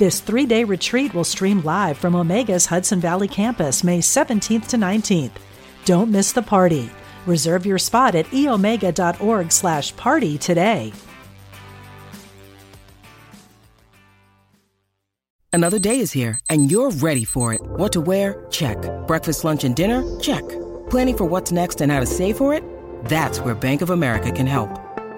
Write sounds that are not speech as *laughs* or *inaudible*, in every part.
This three day retreat will stream live from Omega's Hudson Valley campus May 17th to 19th. Don't miss the party. Reserve your spot at eomega.org slash party today. Another day is here, and you're ready for it. What to wear? Check. Breakfast, lunch, and dinner? Check. Planning for what's next and how to save for it? That's where Bank of America can help.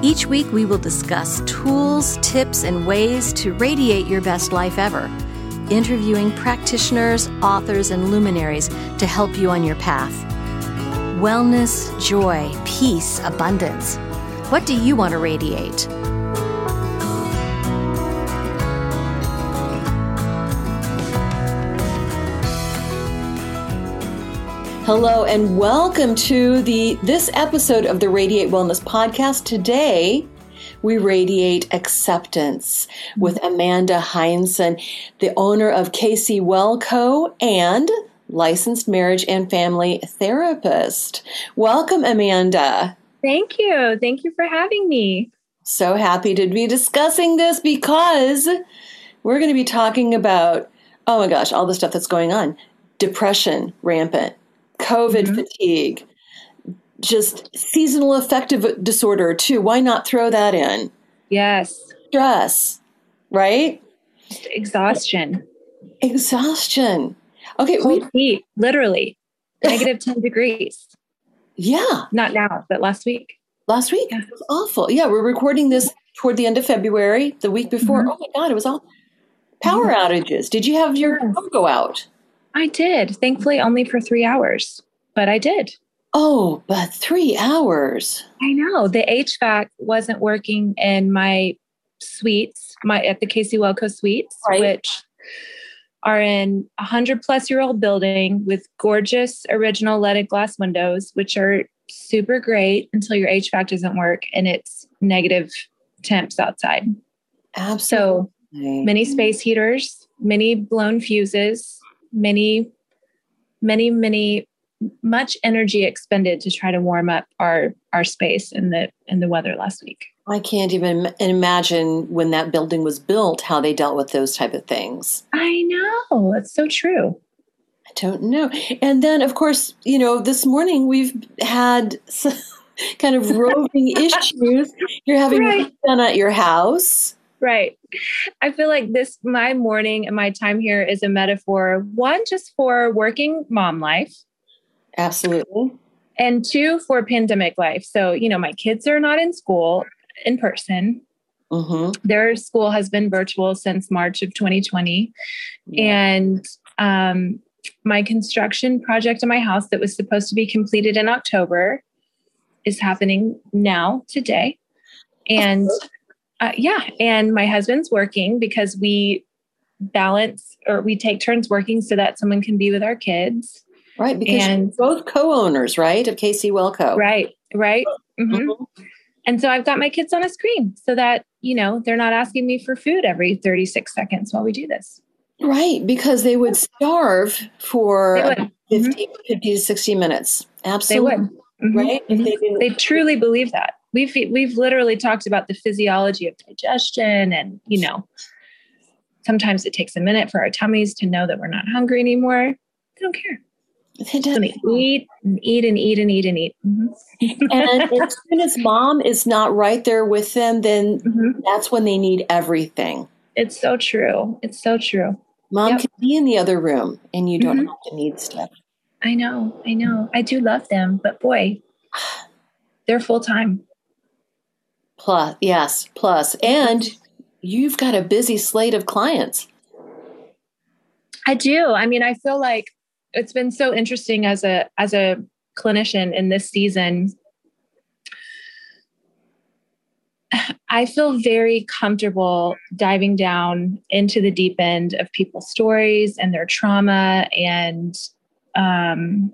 Each week, we will discuss tools, tips, and ways to radiate your best life ever, interviewing practitioners, authors, and luminaries to help you on your path. Wellness, joy, peace, abundance. What do you want to radiate? Hello and welcome to the this episode of the Radiate Wellness podcast. Today, we radiate acceptance with Amanda Heinzen, the owner of KC Well Co. and licensed marriage and family therapist. Welcome, Amanda. Thank you. Thank you for having me. So happy to be discussing this because we're going to be talking about, oh my gosh, all the stuff that's going on. Depression rampant, COVID mm-hmm. fatigue, just seasonal affective disorder too. Why not throw that in? Yes. Stress, right? Just exhaustion. Exhaustion. Okay. Cold we, heat, literally. Negative 10 degrees. Yeah. Not now, but last week. Last week. Yeah. It was awful. Yeah, we're recording this toward the end of February, the week before. Mm-hmm. Oh my God, it was all power mm-hmm. outages. Did you have your yes. go out? I did. Thankfully, only for three hours, but I did. Oh, but three hours. I know. The HVAC wasn't working in my suites, my at the KC Welco suites, right. which are in a hundred plus year old building with gorgeous original leaded glass windows, which are super great until your HVAC doesn't work and it's negative temps outside. Absolutely. So many space heaters, many blown fuses, many, many, many, much energy expended to try to warm up our our space in the in the weather last week. I can't even imagine when that building was built how they dealt with those type of things. I know. It's so true. I don't know. And then of course, you know, this morning we've had *laughs* some kind of roving *laughs* issues. You're having right. done at your house. Right. I feel like this, my morning and my time here is a metaphor, one, just for working mom life. Absolutely. And two, for pandemic life. So, you know, my kids are not in school in person. Mm-hmm. Their school has been virtual since March of 2020. Yeah. And um, my construction project in my house that was supposed to be completed in October is happening now, today. And uh, yeah, and my husband's working because we balance or we take turns working so that someone can be with our kids. Right, because and, both co-owners, right, of KC Welco. Right, right. Mm-hmm. Mm-hmm. And so I've got my kids on a screen so that, you know, they're not asking me for food every 36 seconds while we do this. Right, because they would starve for would. 50, mm-hmm. 50, to 60 minutes. Absolutely. They would. Mm-hmm. Right? Mm-hmm. They, they truly believe that we've we've literally talked about the physiology of digestion and you know sometimes it takes a minute for our tummies to know that we're not hungry anymore they don't care they just eat and eat and eat and eat and eat mm-hmm. and as *laughs* soon as mom is not right there with them then mm-hmm. that's when they need everything it's so true it's so true Mom yep. can be in the other room and you don't mm-hmm. have to need stuff. I know, I know. I do love them, but boy, they're full time. Plus, yes, plus, and you've got a busy slate of clients. I do. I mean, I feel like it's been so interesting as a as a clinician in this season. I feel very comfortable diving down into the deep end of people's stories and their trauma and um,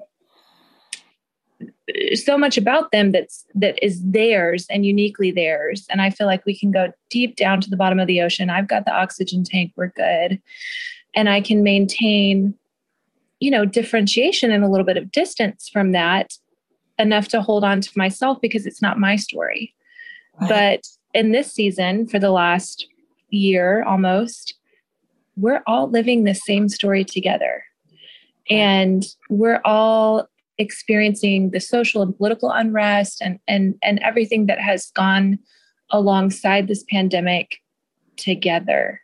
so much about them that's that is theirs and uniquely theirs. And i feel like we can go deep down to the bottom of the ocean. I've got the oxygen tank we're good. And i can maintain you know differentiation and a little bit of distance from that enough to hold on to myself because it's not my story. Right. but in this season for the last year almost we're all living the same story together. And we're all experiencing the social and political unrest and and and everything that has gone alongside this pandemic together.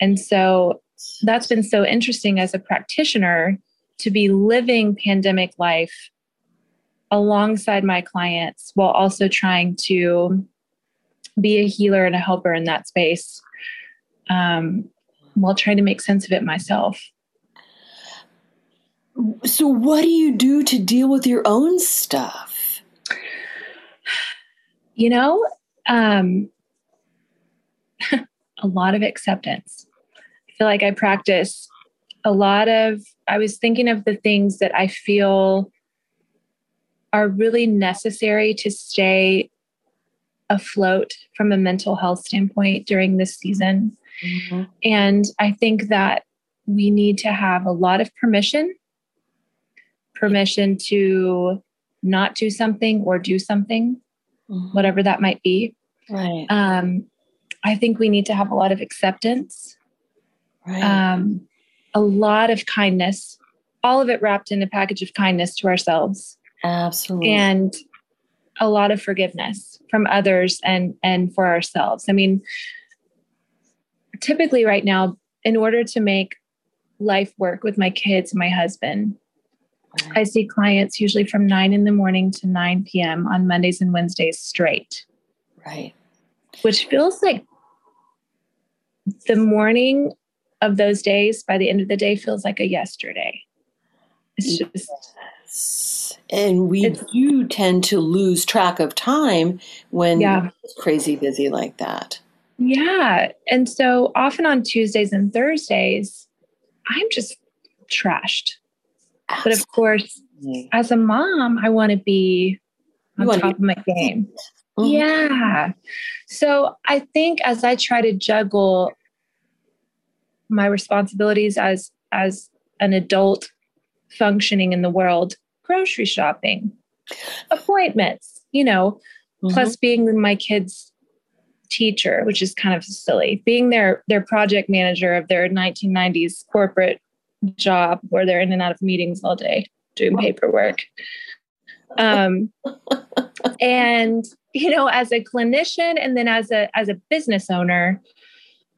And so that's been so interesting as a practitioner to be living pandemic life alongside my clients while also trying to be a healer and a helper in that space um, while trying to make sense of it myself. So, what do you do to deal with your own stuff? You know, um, *laughs* a lot of acceptance. I feel like I practice a lot of, I was thinking of the things that I feel are really necessary to stay afloat from a mental health standpoint during this season. Mm-hmm. And I think that we need to have a lot of permission permission to not do something or do something, mm-hmm. whatever that might be. Right. Um, I think we need to have a lot of acceptance, right. um, a lot of kindness, all of it wrapped in a package of kindness to ourselves. Absolutely. And a lot of forgiveness from others and and for ourselves. I mean, typically right now, in order to make life work with my kids and my husband, I see clients usually from 9 in the morning to 9 p.m. on Mondays and Wednesdays straight. Right. Which feels like the morning of those days by the end of the day feels like a yesterday. It's just. Yes. And we do tend to lose track of time when yeah. it's crazy busy like that. Yeah. And so often on Tuesdays and Thursdays, I'm just trashed. But of course, as a mom, I want to be on top of my game. Mm-hmm. Yeah. So I think as I try to juggle my responsibilities as as an adult functioning in the world, grocery shopping, appointments, you know, mm-hmm. plus being my kids' teacher, which is kind of silly, being their their project manager of their 1990s corporate job where they're in and out of meetings all day doing paperwork. Um, and you know, as a clinician and then as a as a business owner,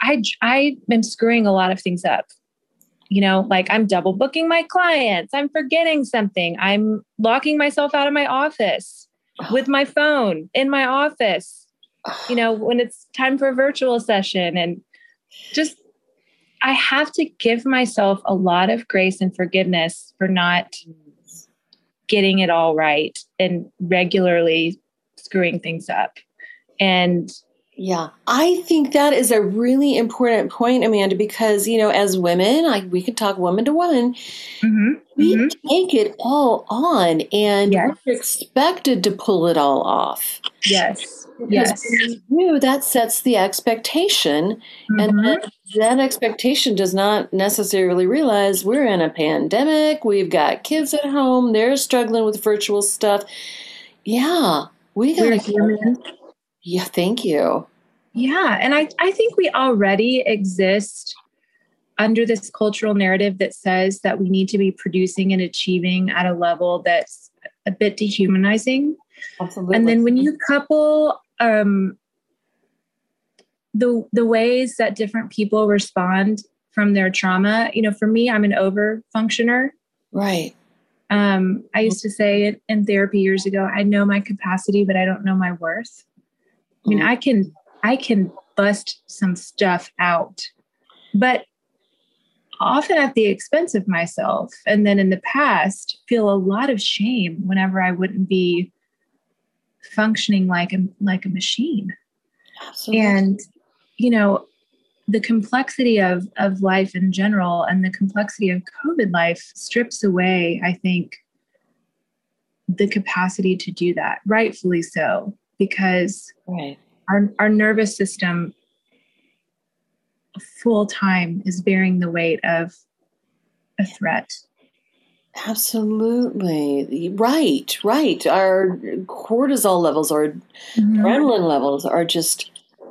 I I am screwing a lot of things up. You know, like I'm double booking my clients, I'm forgetting something, I'm locking myself out of my office with my phone in my office. You know, when it's time for a virtual session and just I have to give myself a lot of grace and forgiveness for not getting it all right and regularly screwing things up. And yeah, I think that is a really important point, Amanda, because, you know, as women, like we can talk woman to woman, mm-hmm. we mm-hmm. take it all on and yes. we're expected to pull it all off. Yes. Because yes. when that sets the expectation, mm-hmm. and that, that expectation does not necessarily realize we're in a pandemic, we've got kids at home, they're struggling with virtual stuff. Yeah, we got to. Yeah, thank you. Yeah, and I, I think we already exist under this cultural narrative that says that we need to be producing and achieving at a level that's a bit dehumanizing. Absolutely. And then when you couple um, the the ways that different people respond from their trauma. You know, for me, I'm an over functioner. Right. Um, I used to say in therapy years ago, I know my capacity, but I don't know my worth. I mean, mm-hmm. I can I can bust some stuff out, but often at the expense of myself. And then in the past, feel a lot of shame whenever I wouldn't be functioning like a like a machine. Absolutely. And you know, the complexity of of life in general and the complexity of COVID life strips away, I think, the capacity to do that, rightfully so, because right. our our nervous system full time is bearing the weight of a threat. Absolutely. Right, right. Our cortisol levels our mm-hmm. adrenaline levels are just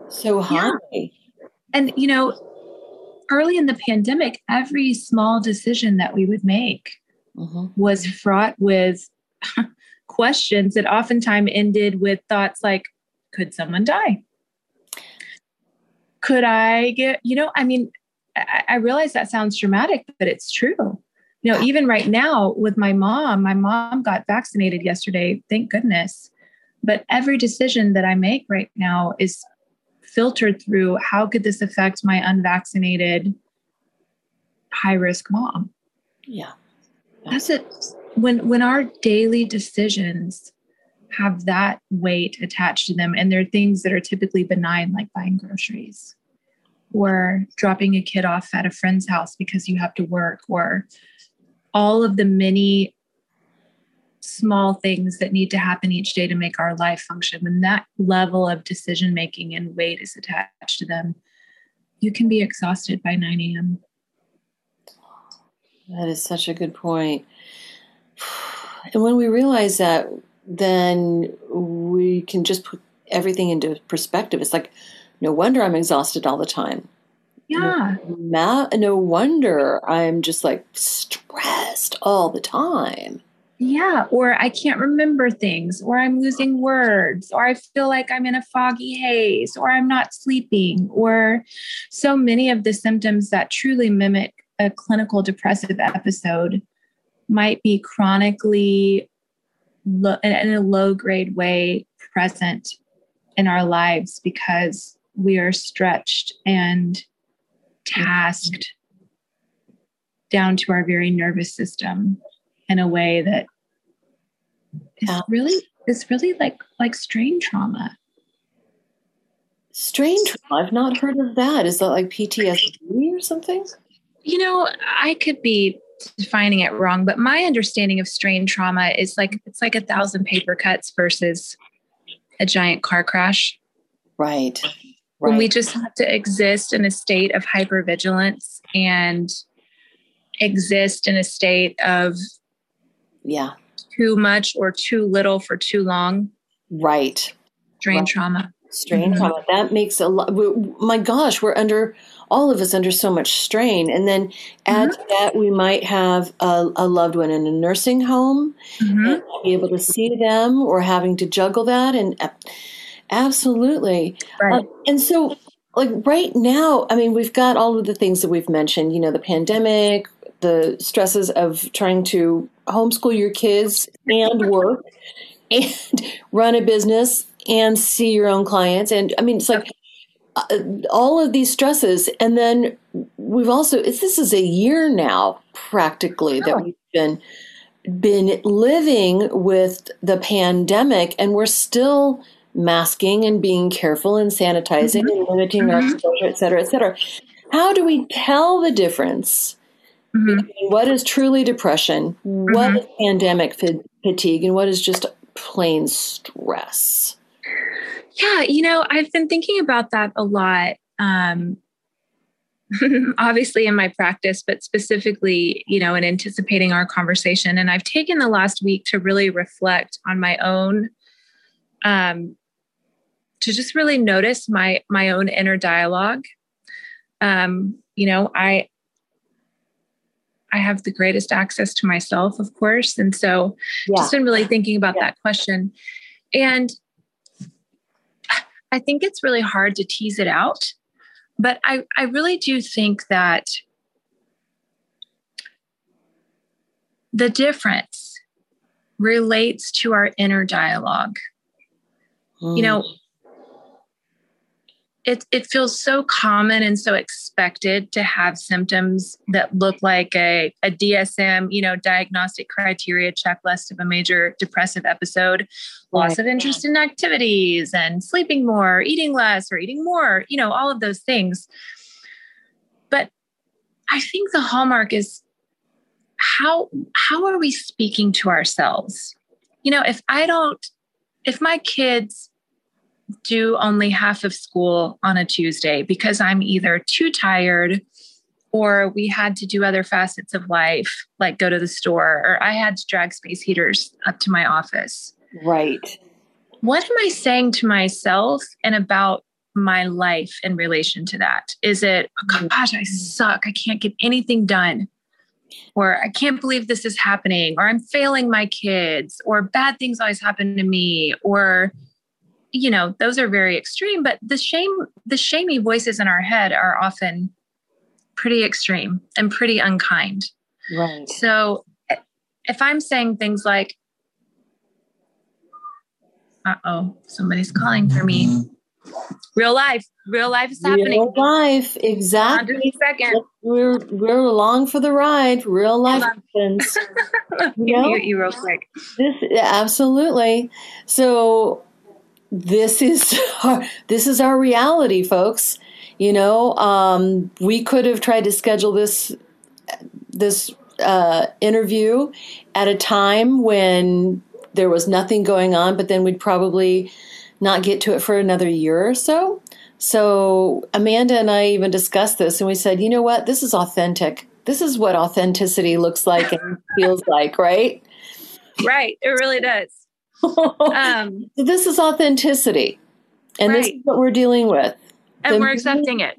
so high. Yeah. And, you know, early in the pandemic, every small decision that we would make mm-hmm. was fraught with *laughs* questions that oftentimes ended with thoughts like, could someone die? Could I get, you know, I mean, I, I realize that sounds dramatic, but it's true. You know, even right now with my mom, my mom got vaccinated yesterday, thank goodness. But every decision that I make right now is filtered through how could this affect my unvaccinated high risk mom yeah that's it when when our daily decisions have that weight attached to them and they're things that are typically benign like buying groceries or dropping a kid off at a friend's house because you have to work or all of the many small things that need to happen each day to make our life function, when that level of decision making and weight is attached to them, you can be exhausted by 9 a.m. That is such a good point. *sighs* And when we realize that, then we can just put everything into perspective. It's like, no wonder I'm exhausted all the time. Yeah. No, no wonder I'm just like stressed all the time. Yeah, or I can't remember things, or I'm losing words, or I feel like I'm in a foggy haze, or I'm not sleeping, or so many of the symptoms that truly mimic a clinical depressive episode might be chronically lo- in a low grade way present in our lives because we are stretched and tasked down to our very nervous system in a way that is yeah. really is really like like strain trauma. Strain trauma. I've not heard of that. Is that like PTSD or something? You know, I could be defining it wrong, but my understanding of strain trauma is like it's like a thousand paper cuts versus a giant car crash. Right. right. When we just have to exist in a state of hypervigilance and exist in a state of yeah too much or too little for too long. Right. Strain right. trauma. Strain mm-hmm. trauma. That makes a lot. My gosh, we're under all of us under so much strain. And then add mm-hmm. to that, we might have a, a, loved one in a nursing home mm-hmm. and be able to see them or having to juggle that. And absolutely. Right. Uh, and so, like right now, I mean, we've got all of the things that we've mentioned, you know, the pandemic, the stresses of trying to homeschool your kids and work *laughs* and run a business and see your own clients and i mean it's like uh, all of these stresses and then we've also this is a year now practically that we've been been living with the pandemic and we're still masking and being careful and sanitizing mm-hmm. and limiting mm-hmm. our exposure et cetera et cetera how do we tell the difference mm-hmm. what is truly depression, mm-hmm. what is pandemic fatigue, and what is just plain stress. Yeah, you know, I've been thinking about that a lot. Um, *laughs* obviously in my practice, but specifically, you know, in anticipating our conversation. And I've taken the last week to really reflect on my own, um, to just really notice my my own inner dialogue. Um, you know, I I have the greatest access to myself, of course. And so yeah. just been really thinking about yeah. that question. And I think it's really hard to tease it out, but I, I really do think that the difference relates to our inner dialogue. Mm. You know, it, it feels so common and so expected to have symptoms that look like a, a DSM, you know, diagnostic criteria checklist of a major depressive episode, loss of interest in activities and sleeping more, eating less or eating more, you know, all of those things. But I think the hallmark is how how are we speaking to ourselves? You know, if I don't if my kids do only half of school on a Tuesday because I'm either too tired or we had to do other facets of life, like go to the store, or I had to drag space heaters up to my office. Right. What am I saying to myself and about my life in relation to that? Is it, oh, mm-hmm. gosh, I suck. I can't get anything done. Or I can't believe this is happening. Or I'm failing my kids. Or bad things always happen to me. Or, you know those are very extreme but the shame the shamey voices in our head are often pretty extreme and pretty unkind. Right. So if i'm saying things like uh-oh somebody's calling for me. Real life real life is happening. Real life exactly. Second. we're we're along for the ride. Real life happens. *laughs* You know? you real quick. This absolutely. So this is *laughs* our, this is our reality, folks. You know, um, we could have tried to schedule this this uh, interview at a time when there was nothing going on, but then we'd probably not get to it for another year or so. So Amanda and I even discussed this, and we said, you know what, this is authentic. This is what authenticity looks like and *laughs* feels like, right? Right. It really does. Um, *laughs* this is authenticity. And right. this is what we're dealing with. And the we're accepting it.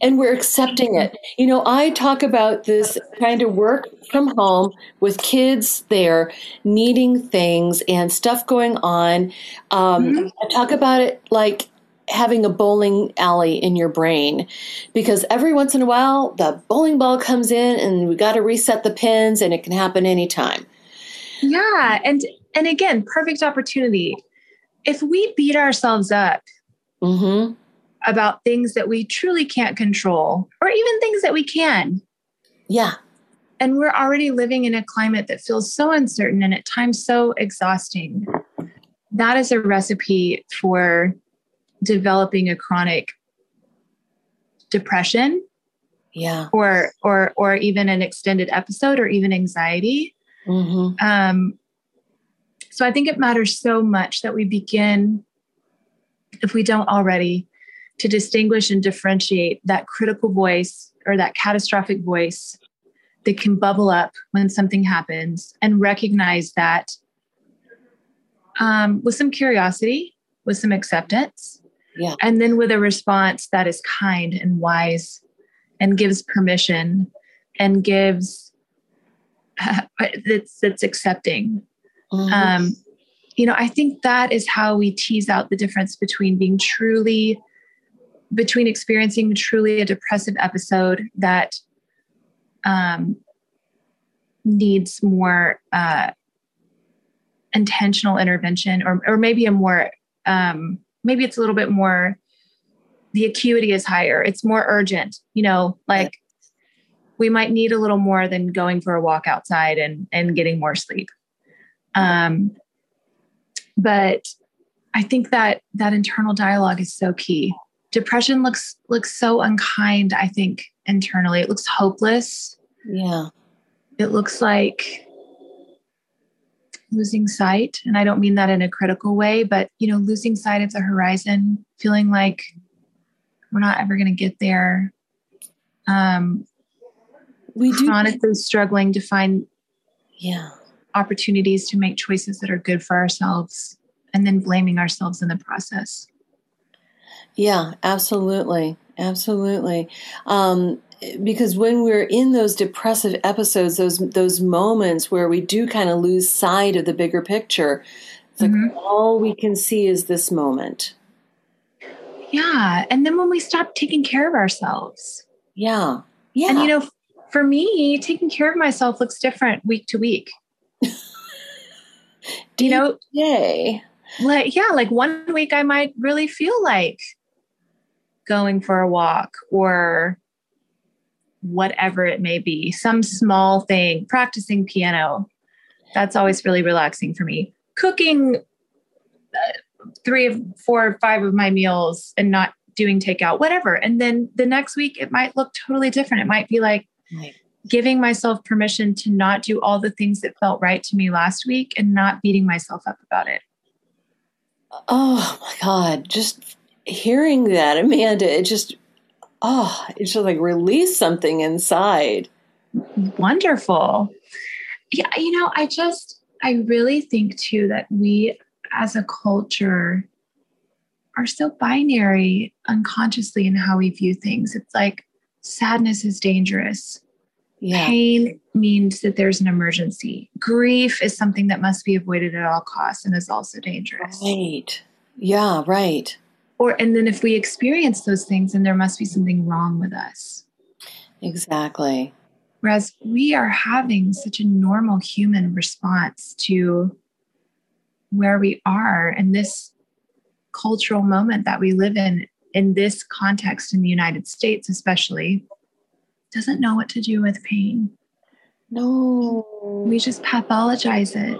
And we're accepting it. You know, I talk about this kind of work from home with kids there needing things and stuff going on. Um, mm-hmm. I talk about it like having a bowling alley in your brain because every once in a while the bowling ball comes in and we got to reset the pins and it can happen anytime. Yeah. And and again, perfect opportunity. If we beat ourselves up mm-hmm. about things that we truly can't control, or even things that we can. Yeah. And we're already living in a climate that feels so uncertain and at times so exhausting. That is a recipe for developing a chronic depression yeah or or or even an extended episode or even anxiety mm-hmm. um so I think it matters so much that we begin, if we don't already, to distinguish and differentiate that critical voice or that catastrophic voice that can bubble up when something happens and recognize that um, with some curiosity, with some acceptance, yeah. and then with a response that is kind and wise and gives permission and gives uh, *laughs* that's that's accepting Mm-hmm. Um, you know, I think that is how we tease out the difference between being truly, between experiencing truly a depressive episode that um, needs more uh, intentional intervention, or or maybe a more um, maybe it's a little bit more. The acuity is higher. It's more urgent. You know, like we might need a little more than going for a walk outside and and getting more sleep. Um, but I think that that internal dialogue is so key. Depression looks looks so unkind. I think internally, it looks hopeless. Yeah, it looks like losing sight, and I don't mean that in a critical way, but you know, losing sight of the horizon, feeling like we're not ever going to get there. Um, we do chronically struggling to find yeah opportunities to make choices that are good for ourselves and then blaming ourselves in the process. Yeah, absolutely. Absolutely. Um, because when we're in those depressive episodes, those those moments where we do kind of lose sight of the bigger picture, it's mm-hmm. like all we can see is this moment. Yeah, and then when we stop taking care of ourselves. Yeah. Yeah. And you know, for me, taking care of myself looks different week to week. *laughs* you know, yay. Like, yeah, like one week I might really feel like going for a walk or whatever it may be, some small thing, practicing piano. That's always really relaxing for me. Cooking uh, three of four or five of my meals and not doing takeout, whatever. And then the next week it might look totally different. It might be like. Giving myself permission to not do all the things that felt right to me last week and not beating myself up about it. Oh my God. Just hearing that, Amanda, it just, oh, it just like release something inside. Wonderful. Yeah. You know, I just, I really think too that we as a culture are so binary unconsciously in how we view things. It's like sadness is dangerous. Yeah. Pain means that there's an emergency. Grief is something that must be avoided at all costs and is also dangerous. Right. Yeah, right. Or and then if we experience those things, then there must be something wrong with us. Exactly. Whereas we are having such a normal human response to where we are in this cultural moment that we live in, in this context in the United States, especially, doesn't know what to do with pain. No. We just pathologize it.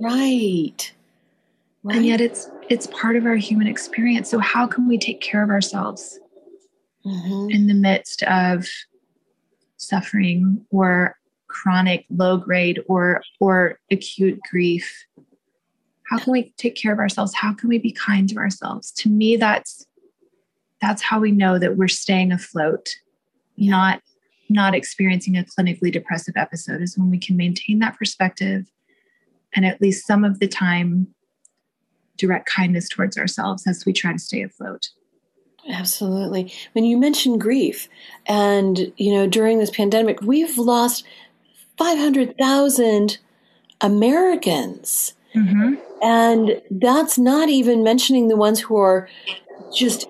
Right. right. And yet it's it's part of our human experience. So how can we take care of ourselves mm-hmm. in the midst of suffering or chronic low grade or or acute grief? How can we take care of ourselves? How can we be kind to ourselves? To me that's that's how we know that we're staying afloat, not not experiencing a clinically depressive episode is when we can maintain that perspective and at least some of the time direct kindness towards ourselves as we try to stay afloat. Absolutely. When you mentioned grief, and you know, during this pandemic, we've lost 500,000 Americans. Mm-hmm. And that's not even mentioning the ones who are just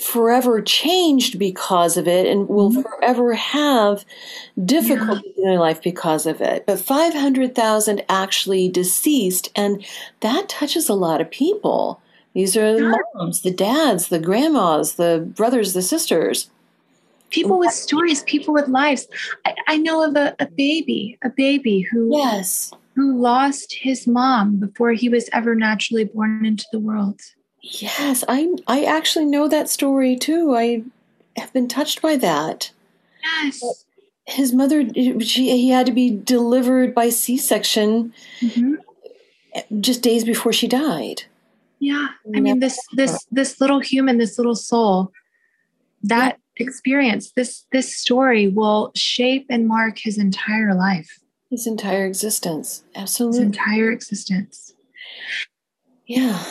forever changed because of it and will mm-hmm. forever have difficulties yeah. in their life because of it. But 500,000 actually deceased, and that touches a lot of people. These are the moms, the dads, the grandmas, the brothers, the sisters. People with stories, people with lives. I, I know of a, a baby, a baby who yes, who lost his mom before he was ever naturally born into the world. Yes, I I actually know that story too. I have been touched by that. Yes. His mother, she he had to be delivered by C-section mm-hmm. just days before she died. Yeah, I mean this this this little human, this little soul, that yeah. experience, this this story will shape and mark his entire life, his entire existence. Absolutely, his entire existence. Yeah,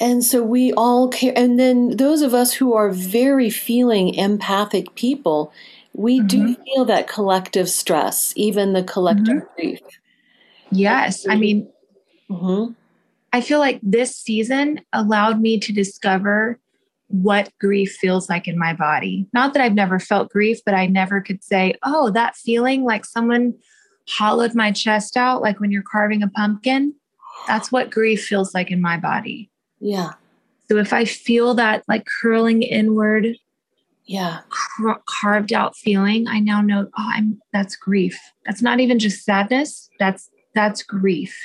and so we all care. And then those of us who are very feeling empathic people, we mm-hmm. do feel that collective stress, even the collective mm-hmm. grief. Yes. I mean, mm-hmm. I feel like this season allowed me to discover what grief feels like in my body. Not that I've never felt grief, but I never could say, oh, that feeling like someone hollowed my chest out, like when you're carving a pumpkin. That's what grief feels like in my body. Yeah. So if I feel that like curling inward, yeah, car- carved out feeling, I now know oh, I'm that's grief. That's not even just sadness. That's that's grief.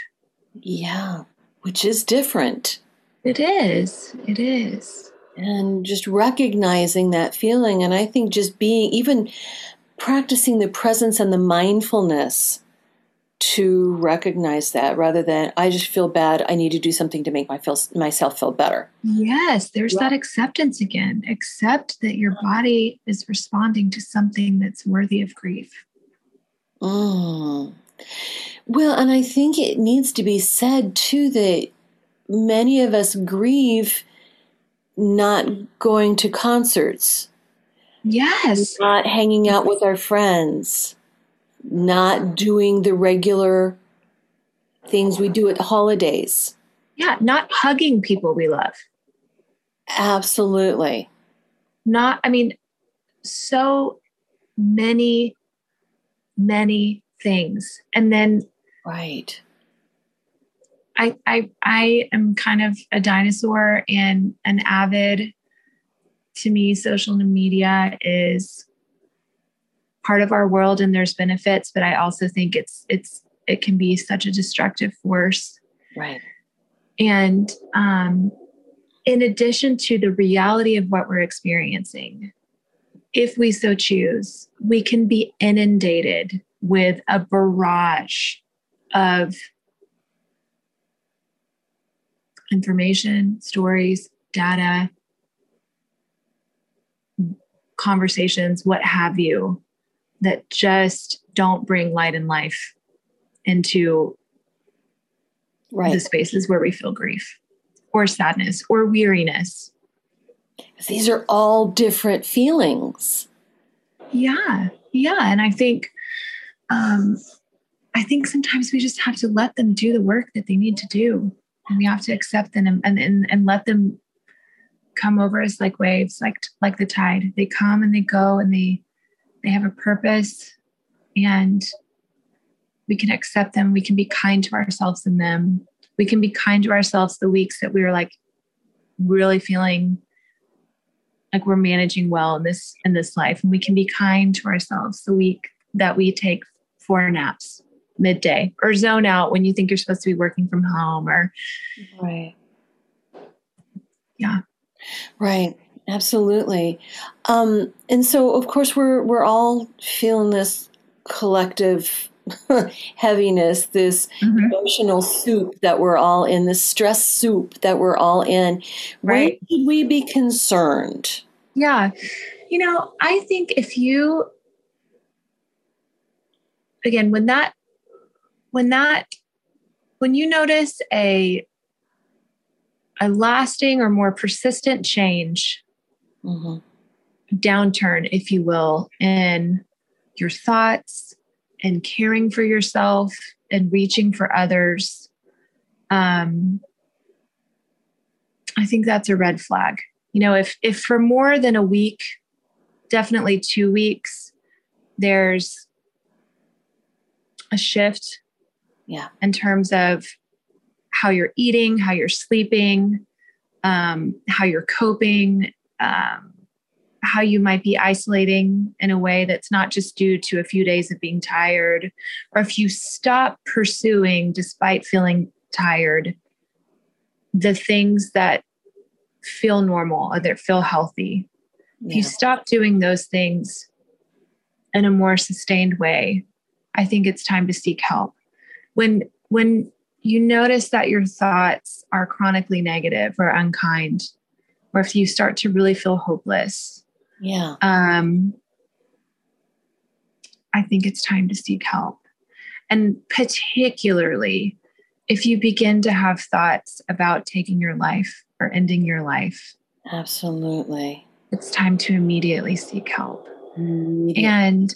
Yeah, which is different. It is. It is. And just recognizing that feeling and I think just being even practicing the presence and the mindfulness to recognize that rather than I just feel bad. I need to do something to make my feel, myself feel better. Yes, there's that acceptance again. Accept that your body is responding to something that's worthy of grief. Mm. Well, and I think it needs to be said too that many of us grieve not going to concerts. Yes. Not hanging out with our friends not doing the regular things we do at holidays. Yeah, not hugging people we love. Absolutely. Not, I mean, so many many things. And then right. I I I am kind of a dinosaur and an avid to me social media is part of our world and there's benefits, but I also think it's it's it can be such a destructive force. Right. And um in addition to the reality of what we're experiencing, if we so choose, we can be inundated with a barrage of information, stories, data, conversations, what have you, that just don't bring light and life into right. the spaces where we feel grief or sadness or weariness. These are all different feelings. Yeah. Yeah. And I think, um, I think sometimes we just have to let them do the work that they need to do. And we have to accept them and, and, and let them come over us like waves, like, like the tide. They come and they go and they, they have a purpose and we can accept them. We can be kind to ourselves in them. We can be kind to ourselves the weeks that we are like really feeling like we're managing well in this in this life and we can be kind to ourselves the week that we take four naps midday or zone out when you think you're supposed to be working from home or right yeah right absolutely. Um and so of course we're we're all feeling this collective *laughs* heaviness this mm-hmm. emotional soup that we're all in this stress soup that we're all in. Right. when should we be concerned? Yeah. You know i think if you again when that when that when you notice a a lasting or more persistent change mm-hmm. downturn if you will in your thoughts and caring for yourself and reaching for others um, i think that's a red flag you know if if for more than a week definitely two weeks there's a shift yeah. In terms of how you're eating, how you're sleeping, um, how you're coping, um, how you might be isolating in a way that's not just due to a few days of being tired, or if you stop pursuing despite feeling tired, the things that feel normal or that feel healthy. Yeah. If you stop doing those things in a more sustained way, I think it's time to seek help when when you notice that your thoughts are chronically negative or unkind or if you start to really feel hopeless yeah. um i think it's time to seek help. And particularly if you begin to have thoughts about taking your life or ending your life absolutely. it's time to immediately seek help. And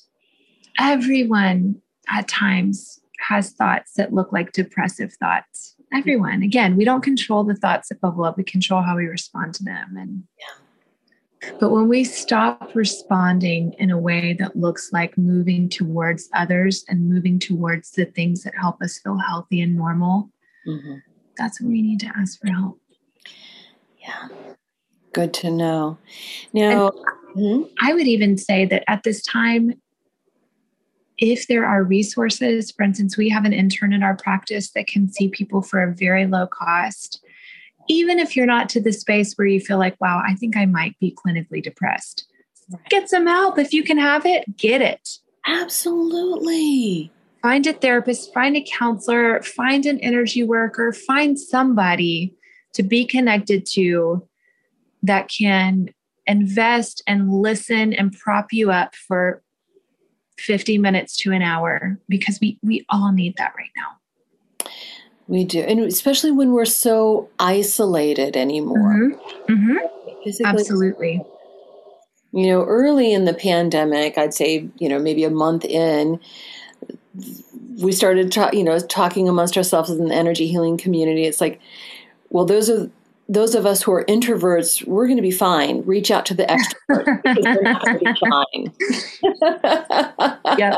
everyone at times has thoughts that look like depressive thoughts. Everyone, again, we don't control the thoughts that bubble up, we control how we respond to them. And yeah. But when we stop responding in a way that looks like moving towards others and moving towards the things that help us feel healthy and normal, mm-hmm. that's when we need to ask for help. Yeah. Good to know. Now, mm-hmm. I would even say that at this time, if there are resources, for instance, we have an intern in our practice that can see people for a very low cost. Even if you're not to the space where you feel like, wow, I think I might be clinically depressed, get some help. If you can have it, get it. Absolutely. Find a therapist, find a counselor, find an energy worker, find somebody to be connected to that can invest and listen and prop you up for 50 minutes to an hour because we we all need that right now. We do. And especially when we're so isolated anymore. Mm-hmm. Mm-hmm. absolutely. You know early in the pandemic i'd say you know maybe a month in we started ta- you know talking amongst ourselves in the energy healing community. It's like well those are those of us who are introverts, we're going to be fine. Reach out to the *laughs* extroverts because we're not going to be fine. *laughs* yeah.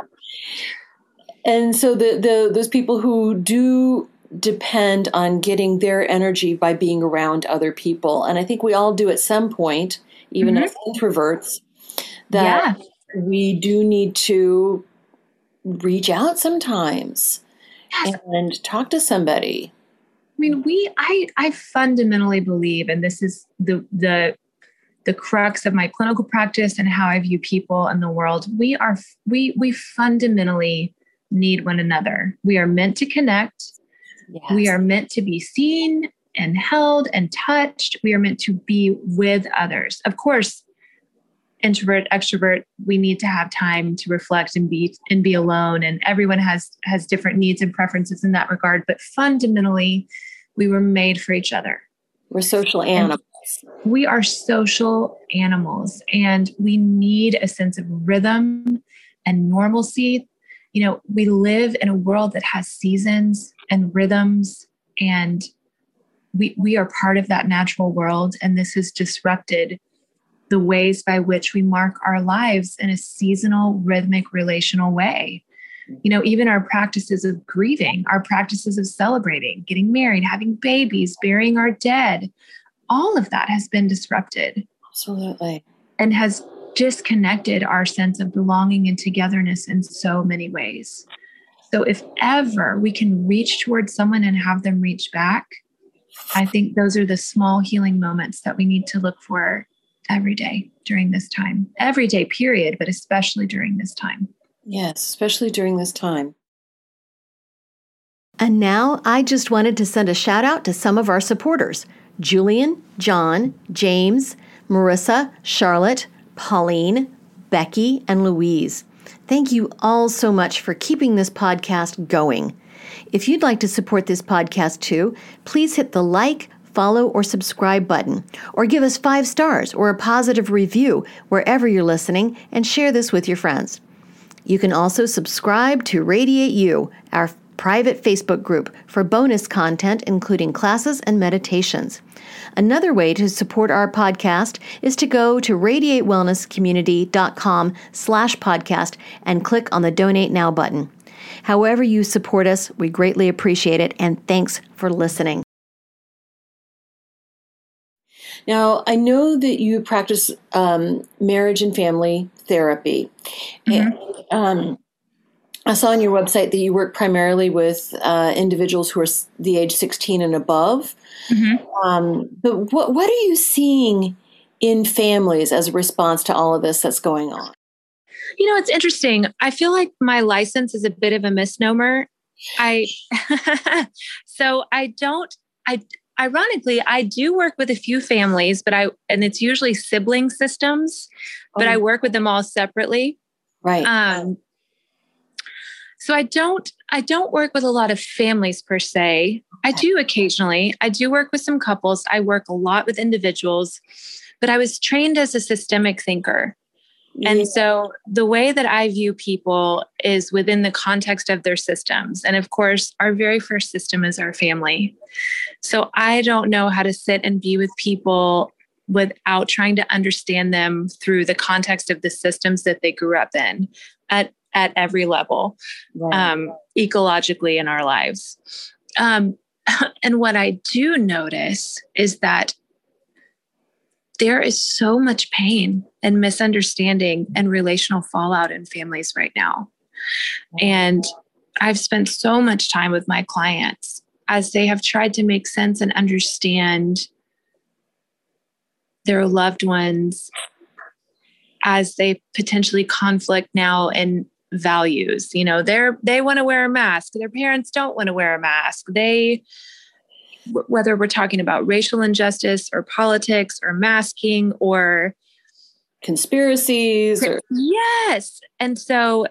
And so the, the those people who do depend on getting their energy by being around other people. And I think we all do at some point, even mm-hmm. as introverts, that yeah. we do need to reach out sometimes yes. and talk to somebody. I mean, we I I fundamentally believe, and this is the the the crux of my clinical practice and how I view people in the world. We are we we fundamentally need one another. We are meant to connect. Yes. We are meant to be seen and held and touched. We are meant to be with others. Of course, introvert, extrovert, we need to have time to reflect and be and be alone. And everyone has has different needs and preferences in that regard. But fundamentally, we were made for each other. We're social animals. And we are social animals and we need a sense of rhythm and normalcy you know, we live in a world that has seasons and rhythms and we we are part of that natural world and this has disrupted the ways by which we mark our lives in a seasonal rhythmic relational way you know even our practices of grieving our practices of celebrating getting married having babies burying our dead all of that has been disrupted absolutely and has disconnected our sense of belonging and togetherness in so many ways. So, if ever we can reach towards someone and have them reach back, I think those are the small healing moments that we need to look for every day during this time, every day, period, but especially during this time. Yes, especially during this time. And now I just wanted to send a shout out to some of our supporters Julian, John, James, Marissa, Charlotte, Pauline, Becky, and Louise. Thank you all so much for keeping this podcast going. If you'd like to support this podcast too, please hit the like, follow, or subscribe button, or give us five stars or a positive review wherever you're listening, and share this with your friends. You can also subscribe to Radiate You, our private Facebook group for bonus content, including classes and meditations. Another way to support our podcast is to go to radiatewellnesscommunity.com slash podcast and click on the Donate Now button. However you support us, we greatly appreciate it, and thanks for listening. Now, I know that you practice um, marriage and family therapy. Mm-hmm. And, um, I saw on your website that you work primarily with uh, individuals who are the age 16 and above. Mm-hmm. Um, but what, what are you seeing in families as a response to all of this that's going on? You know, it's interesting. I feel like my license is a bit of a misnomer. I *laughs* so I don't I ironically I do work with a few families, but I and it's usually sibling systems, but I oh. work with them all separately. Right. Um so I don't I don't work with a lot of families per se. I do occasionally. I do work with some couples. I work a lot with individuals, but I was trained as a systemic thinker. And so the way that I view people is within the context of their systems. And of course, our very first system is our family. So I don't know how to sit and be with people without trying to understand them through the context of the systems that they grew up in at at every level right. um, ecologically in our lives. Um, *laughs* and what I do notice is that there is so much pain and misunderstanding and relational fallout in families right now. And I've spent so much time with my clients as they have tried to make sense and understand their loved ones as they potentially conflict now in values. You know they're they want to wear a mask. Their parents don't want to wear a mask. They whether we're talking about racial injustice or politics or masking or conspiracies or- yes and so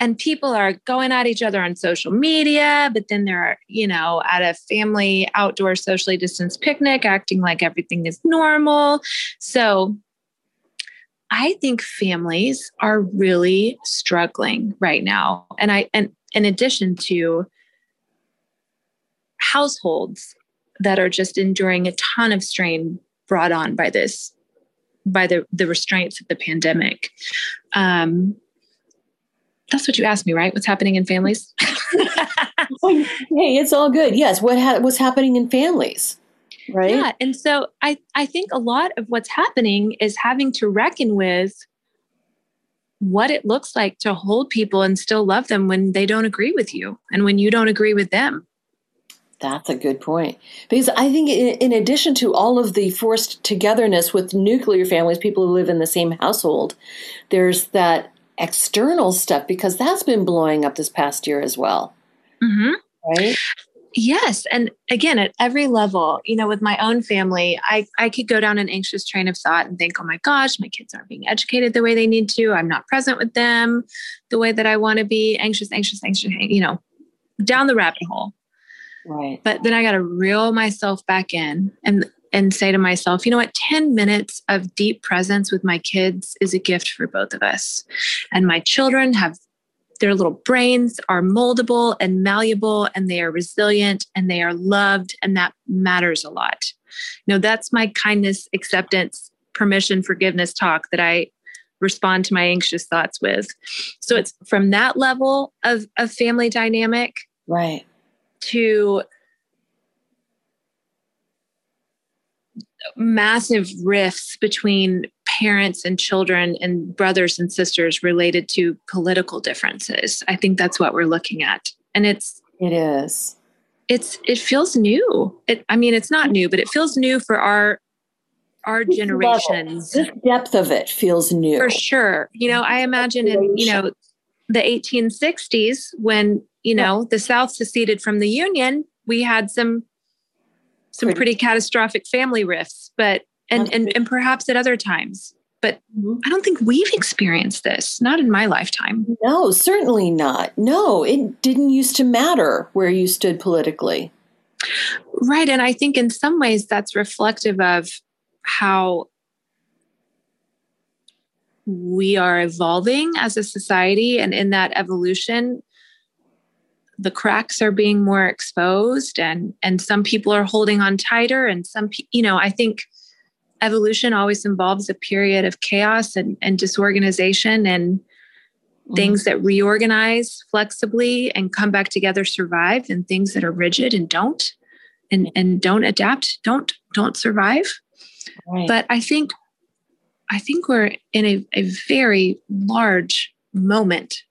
and people are going at each other on social media but then they're you know at a family outdoor socially distanced picnic acting like everything is normal so I think families are really struggling right now. And I and in addition to households that are just enduring a ton of strain brought on by this by the the restraints of the pandemic um, that's what you asked me, right? What's happening in families? *laughs* hey, it's all good. Yes, what ha- what's happening in families? Right? Yeah, and so I I think a lot of what's happening is having to reckon with what it looks like to hold people and still love them when they don't agree with you and when you don't agree with them. That's a good point. Because I think, in, addition to all of the forced togetherness with nuclear families, people who live in the same household, there's that external stuff because that's been blowing up this past year as well. Mm-hmm. Right? Yes. And again, at every level, you know, with my own family, I, I could go down an anxious train of thought and think, oh my gosh, my kids aren't being educated the way they need to. I'm not present with them the way that I want to be. Anxious, anxious, anxious, you know, down the rabbit hole. Right. But then I got to reel myself back in and and say to myself, you know what, 10 minutes of deep presence with my kids is a gift for both of us. And my children have their little brains are moldable and malleable and they are resilient and they are loved and that matters a lot. You know, that's my kindness, acceptance, permission, forgiveness talk that I respond to my anxious thoughts with. So it's from that level of, of family dynamic. Right. To massive rifts between parents and children and brothers and sisters related to political differences. I think that's what we're looking at. And it's it is. It's it feels new. It I mean it's not new, but it feels new for our our this generations. This depth of it feels new. For sure. You know, I imagine in, you know, the 1860s when, you know, the South seceded from the Union, we had some some pretty, pretty catastrophic family rifts, but and, and and perhaps at other times. But mm-hmm. I don't think we've experienced this, not in my lifetime. No, certainly not. No, it didn't used to matter where you stood politically. Right. And I think in some ways that's reflective of how we are evolving as a society. And in that evolution, the cracks are being more exposed and and some people are holding on tighter and some you know i think evolution always involves a period of chaos and, and disorganization and mm. things that reorganize flexibly and come back together survive and things that are rigid and don't and and don't adapt don't don't survive right. but i think i think we're in a, a very large moment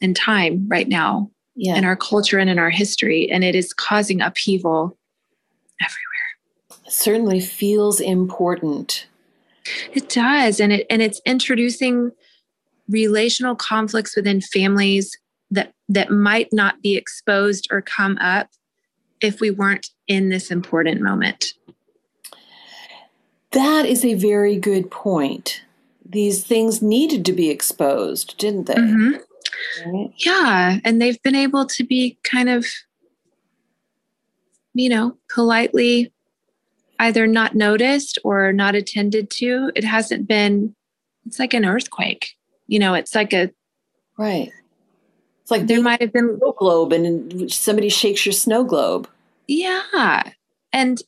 in time right now yeah. in our culture and in our history. And it is causing upheaval everywhere. It certainly feels important. It does. And it and it's introducing relational conflicts within families that that might not be exposed or come up if we weren't in this important moment. That is a very good point. These things needed to be exposed, didn't they? Mm-hmm. Right. Yeah. And they've been able to be kind of, you know, politely either not noticed or not attended to. It hasn't been, it's like an earthquake. You know, it's like a. Right. It's like there might have been. Snow globe and somebody shakes your snow globe. Yeah. And,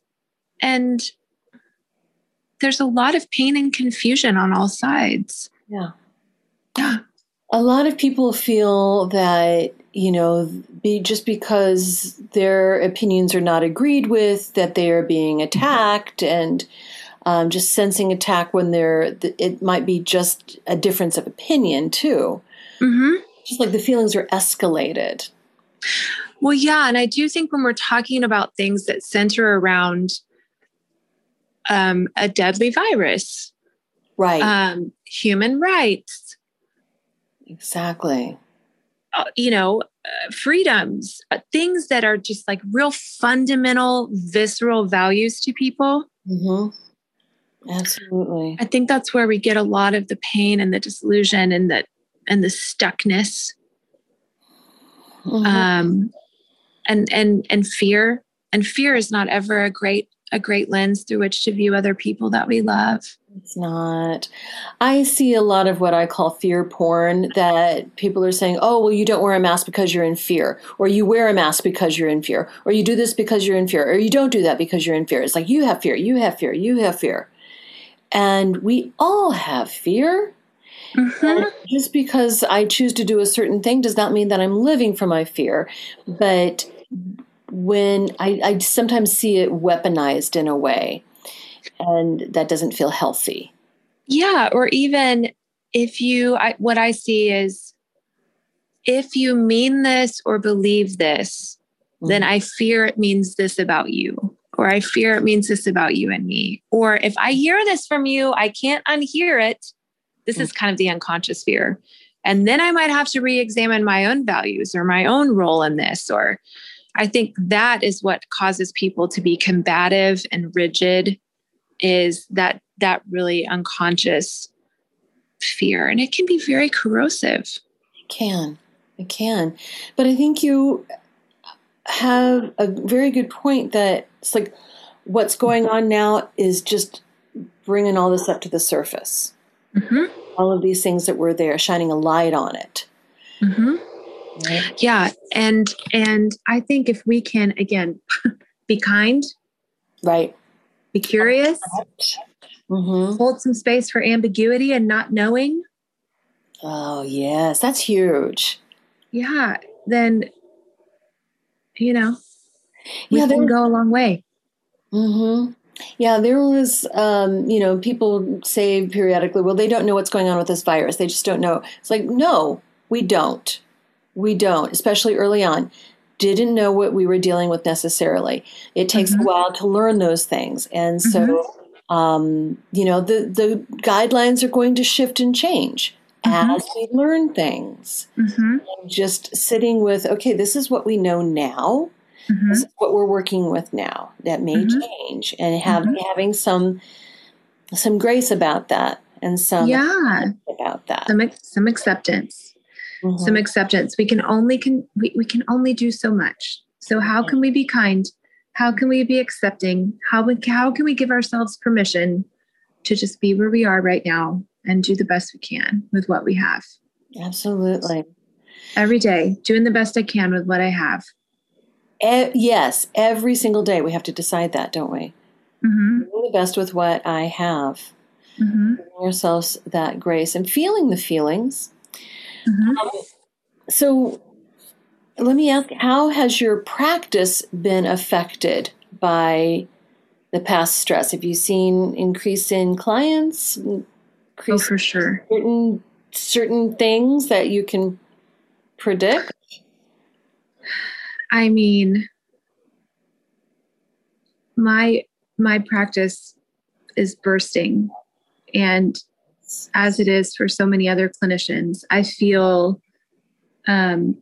and, there's a lot of pain and confusion on all sides. Yeah. Yeah. A lot of people feel that, you know, be, just because their opinions are not agreed with, that they are being attacked and um, just sensing attack when they're, it might be just a difference of opinion too. Mm-hmm. Just like the feelings are escalated. Well, yeah. And I do think when we're talking about things that center around um, a deadly virus, right? Um, human rights, Exactly. Uh, you know, uh, freedoms, uh, things that are just like real fundamental, visceral values to people. Mm-hmm. Absolutely. I think that's where we get a lot of the pain and the disillusion and the and the stuckness. Mm-hmm. Um, and and and fear. And fear is not ever a great a great lens through which to view other people that we love. It's not. I see a lot of what I call fear porn that people are saying, oh, well, you don't wear a mask because you're in fear, or you wear a mask because you're in fear, or you do this because you're in fear, or you don't do that because you're in fear. It's like you have fear, you have fear, you have fear. And we all have fear. Mm-hmm. Just because I choose to do a certain thing does not mean that I'm living for my fear. But when I, I sometimes see it weaponized in a way, and that doesn't feel healthy. Yeah, or even if you, I, what I see is if you mean this or believe this, mm-hmm. then I fear it means this about you, or I fear it means this about you and me. Or if I hear this from you, I can't unhear it. This mm-hmm. is kind of the unconscious fear. And then I might have to re examine my own values or my own role in this. Or I think that is what causes people to be combative and rigid is that that really unconscious fear. And it can be very corrosive. It can. It can. But i think you have a very good point that it's like what's going on now is just bringing all this up to the surface. Mm-hmm. all of these things that were there shining a light on it. Mm-hmm. Right? yeah and and i think if we can again *laughs* be kind. Right. Be curious. Mm-hmm. hold some space for ambiguity and not knowing. Oh yes that's huge. Yeah then you know we yeah, can go a long way. Mm-hmm. yeah there was um, you know people say periodically well they don't know what's going on with this virus. They just don't know. It's like no we don't we don't especially early on didn't know what we were dealing with necessarily. It takes mm-hmm. a while to learn those things. And so, mm-hmm. um, you know, the, the guidelines are going to shift and change mm-hmm. as we learn things. Mm-hmm. Just sitting with, okay, this is what we know now. Mm-hmm. This is what we're working with now. That may mm-hmm. change, and have, having some some grace about that, and some yeah about that, some some acceptance mm-hmm. some acceptance. We can only can we, we can only do so much. So how can we be kind? How can we be accepting? How we, how can we give ourselves permission to just be where we are right now and do the best we can with what we have? Absolutely. Every day doing the best i can with what i have. E- yes every single day we have to decide that don't we? Mm-hmm. doing the best with what i have. Mm-hmm. ourselves that grace and feeling the feelings Mm-hmm. Um, so let me ask how has your practice been affected by the past stress? Have you seen increase in clients? Increase oh, for sure. Certain certain things that you can predict? I mean, my my practice is bursting and as it is for so many other clinicians. I feel um,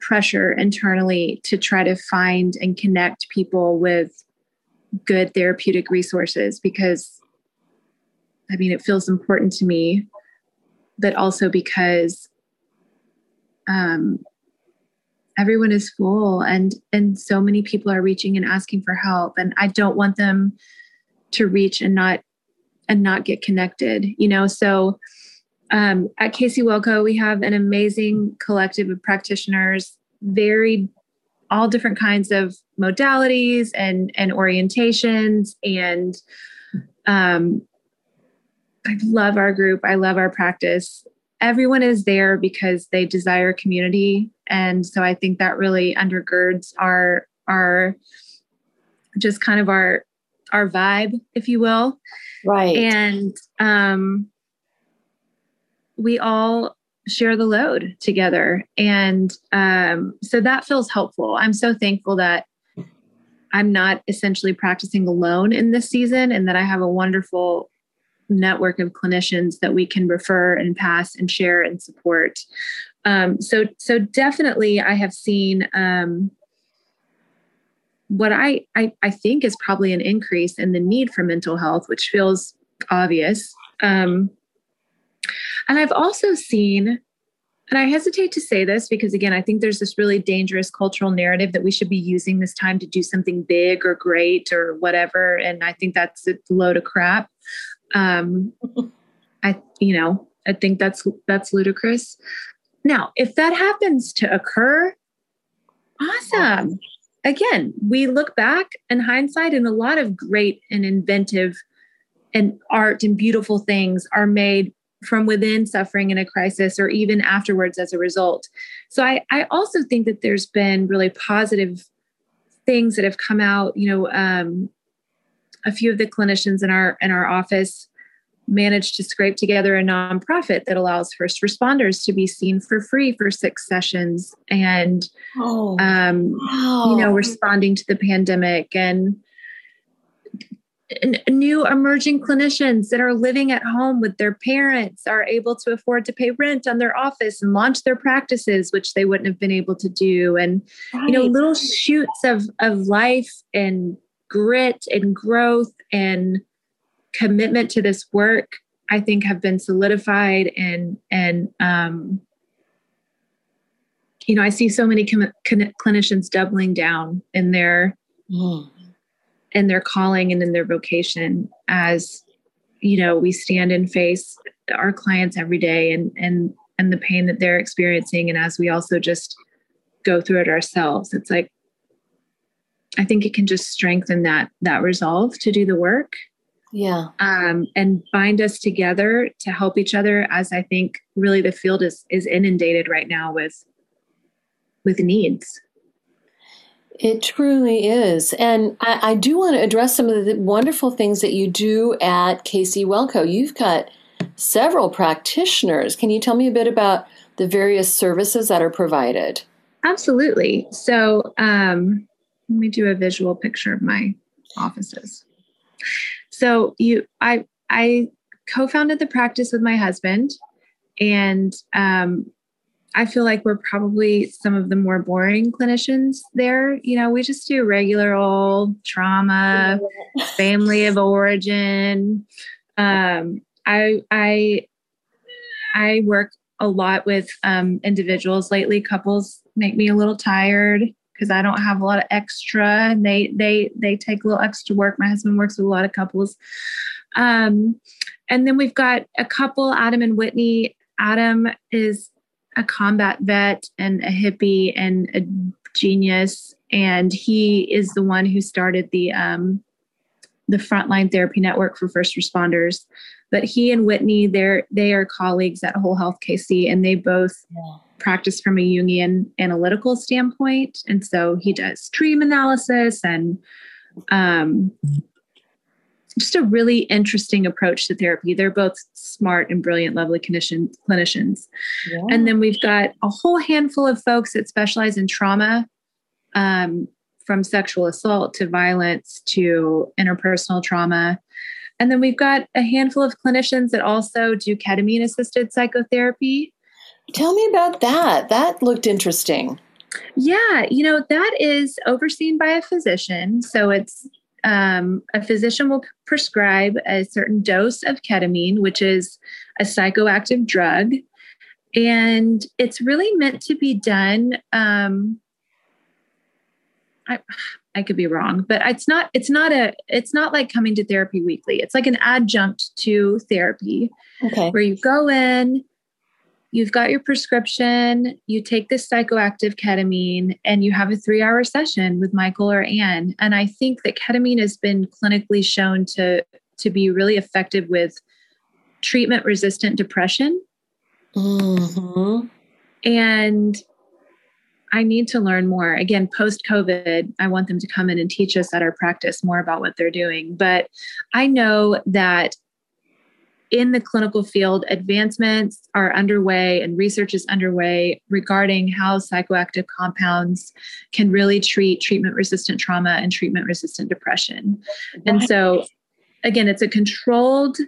pressure internally to try to find and connect people with good therapeutic resources because I mean, it feels important to me, but also because um, everyone is full and and so many people are reaching and asking for help and i don't want them to reach and not and not get connected you know? So um, at Casey Wellco we have an amazing collective of practitioners very all different kinds of modalities and and orientations and um, i love our group. I love our practice. Everyone is there because they desire community. And so i think that really undergirds our our just kind of our our vibe if you will Right. And um, we all share the load together. And um, so that feels helpful. I'm so thankful that I'm not essentially practicing alone in this season and that I have a wonderful network of clinicians that we can refer and pass and share and support. Um, so, so definitely, I have seen um, what I, I, I think is probably an increase in the need for mental health, which feels obvious. Um, and I've also seen, and I hesitate to say this because again, I think there's this really dangerous cultural narrative that we should be using this time to do something big or great or whatever. And I think that's a load of crap. Um, *laughs* I, you know, I think that's that's ludicrous. Now, if that happens to occur, awesome again, we look back in hindsight, and a lot of great and inventive and art and beautiful things are made from within suffering in a crisis or even afterwards as a result. So I, I also think that there's been really positive things that have come out. You know, um, a few of the clinicians in our in our office managed to scrape together a nonprofit that allows first responders to be seen for free for six sessions and oh, um, wow. you know responding to the pandemic and new emerging clinicians that are living at home with their parents are able to afford to pay rent on their office and launch their practices which they wouldn't have been able to do and right. you know little shoots of of life and grit and growth and commitment to this work i think have been solidified and and um you know i see so many com- clinicians doubling down in their mm. in their calling and in their vocation as you know we stand and face our clients every day and and and the pain that they're experiencing and as we also just go through it ourselves. It's like i think it can just strengthen that that resolve to do the work yeah um, and bind us together to help each other as i think really the field is is inundated right now with with needs it truly is. And I, I, do want to address some of the wonderful things that you do at Casey Welco. You've got several practitioners. Can you tell me a bit about the various services that are provided? Absolutely. So um, let me do a visual picture of my offices. So you, I, I co-founded the practice with my husband, and um, I feel like we're probably some of the more boring clinicians there. You know, we just do regular old trauma, *laughs* family of origin. Um, I I I work a lot with um, individuals lately. Couples make me a little tired because I don't have a lot of extra, and they they they take a little extra work. My husband works with a lot of couples. Um, and then we've got a couple, Adam and Whitney. Adam is a combat vet and a hippie and a genius, and he is the one who started the um, the Frontline Therapy Network for first responders. But he and Whitney, they're they are colleagues at Whole Health KC, and they both yeah. Practice from a Jungian analytical standpoint. And so he does dream analysis and um, just a really interesting approach to therapy. They're both smart and brilliant, lovely clinician, clinicians. Yeah. And then we've got a whole handful of folks that specialize in trauma, um, from sexual assault to violence to interpersonal trauma. And then we've got a handful of clinicians that also do ketamine assisted psychotherapy. Tell me about that. That looked interesting. Yeah, you know, that is overseen by a physician. So it's um, a physician will prescribe a certain dose of ketamine, which is a psychoactive drug. And it's really meant to be done. Um, I, I could be wrong, but it's not. It's not a. It's not like coming to therapy weekly. It's like an adjunct to therapy, okay. where you go in, you've got your prescription, you take this psychoactive ketamine, and you have a three hour session with Michael or Anne. And I think that ketamine has been clinically shown to, to be really effective with treatment resistant depression. Mm-hmm. And I need to learn more. Again, post COVID, I want them to come in and teach us at our practice more about what they're doing. But I know that in the clinical field, advancements are underway and research is underway regarding how psychoactive compounds can really treat treatment resistant trauma and treatment resistant depression. And so, again, it's a controlled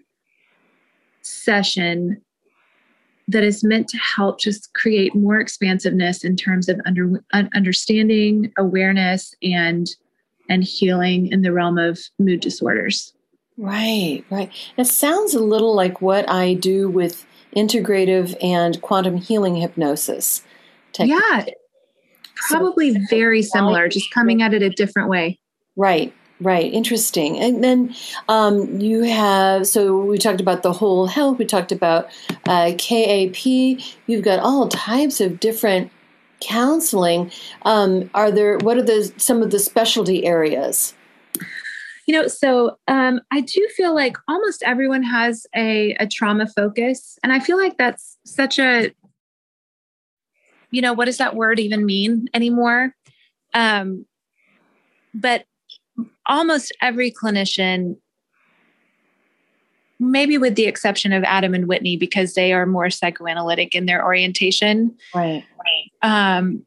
session that is meant to help just create more expansiveness in terms of under, understanding, awareness, and and healing in the realm of mood disorders. Right, right. It sounds a little like what I do with integrative and quantum healing hypnosis. Technique. Yeah, probably so, very similar, just coming at it a different way. Right, right. Interesting. And then um, you have, so we talked about the whole health, we talked about uh, KAP, you've got all types of different counseling. Um, are there, what are the some of the specialty areas? You know, so um, I do feel like almost everyone has a, a trauma focus. And I feel like that's such a, you know, what does that word even mean anymore? Um, but almost every clinician maybe with the exception of Adam and Whitney because they are more psychoanalytic in their orientation. Right. right. Um,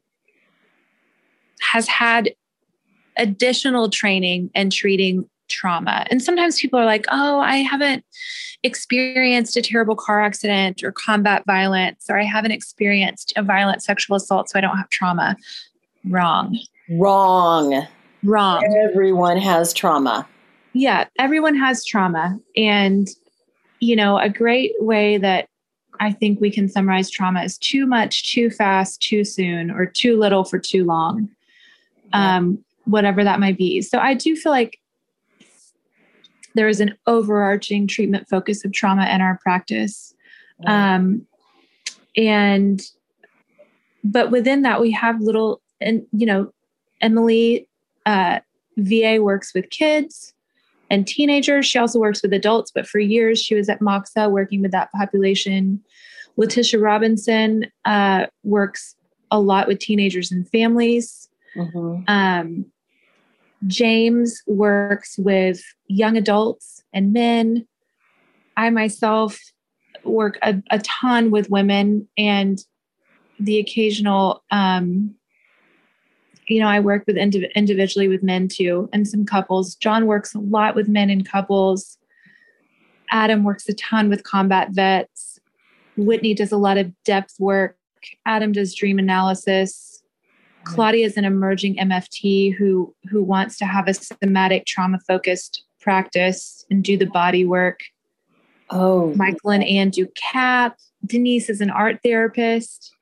has had additional training and treating trauma. And sometimes people are like, oh, I haven't experienced a terrible car accident or combat violence, or I haven't experienced a violent sexual assault, so I don't have trauma. Wrong. Wrong. Wrong. Everyone has trauma. Yeah, everyone has trauma. And you know, a great way that I think we can summarize trauma is too much, too fast, too soon, or too little for too long, um, whatever that might be. So I do feel like there is an overarching treatment focus of trauma in our practice. Um, and, but within that, we have little, and, you know, Emily, uh, VA works with kids and teenagers. She also works with adults, but for years she was at Moxa working with that population. Letitia Robinson uh, works a lot with teenagers and families. Mm-hmm. Um, James works with young adults and men. I myself work a, a ton with women and the occasional um, you know, I work with indiv- individually with men too, and some couples. John works a lot with men and couples. Adam works a ton with combat vets. Whitney does a lot of depth work. Adam does dream analysis. Claudia is an emerging MFT who who wants to have a somatic trauma focused practice and do the body work. Oh, Michael and Ann do KAP. Denise is an art therapist.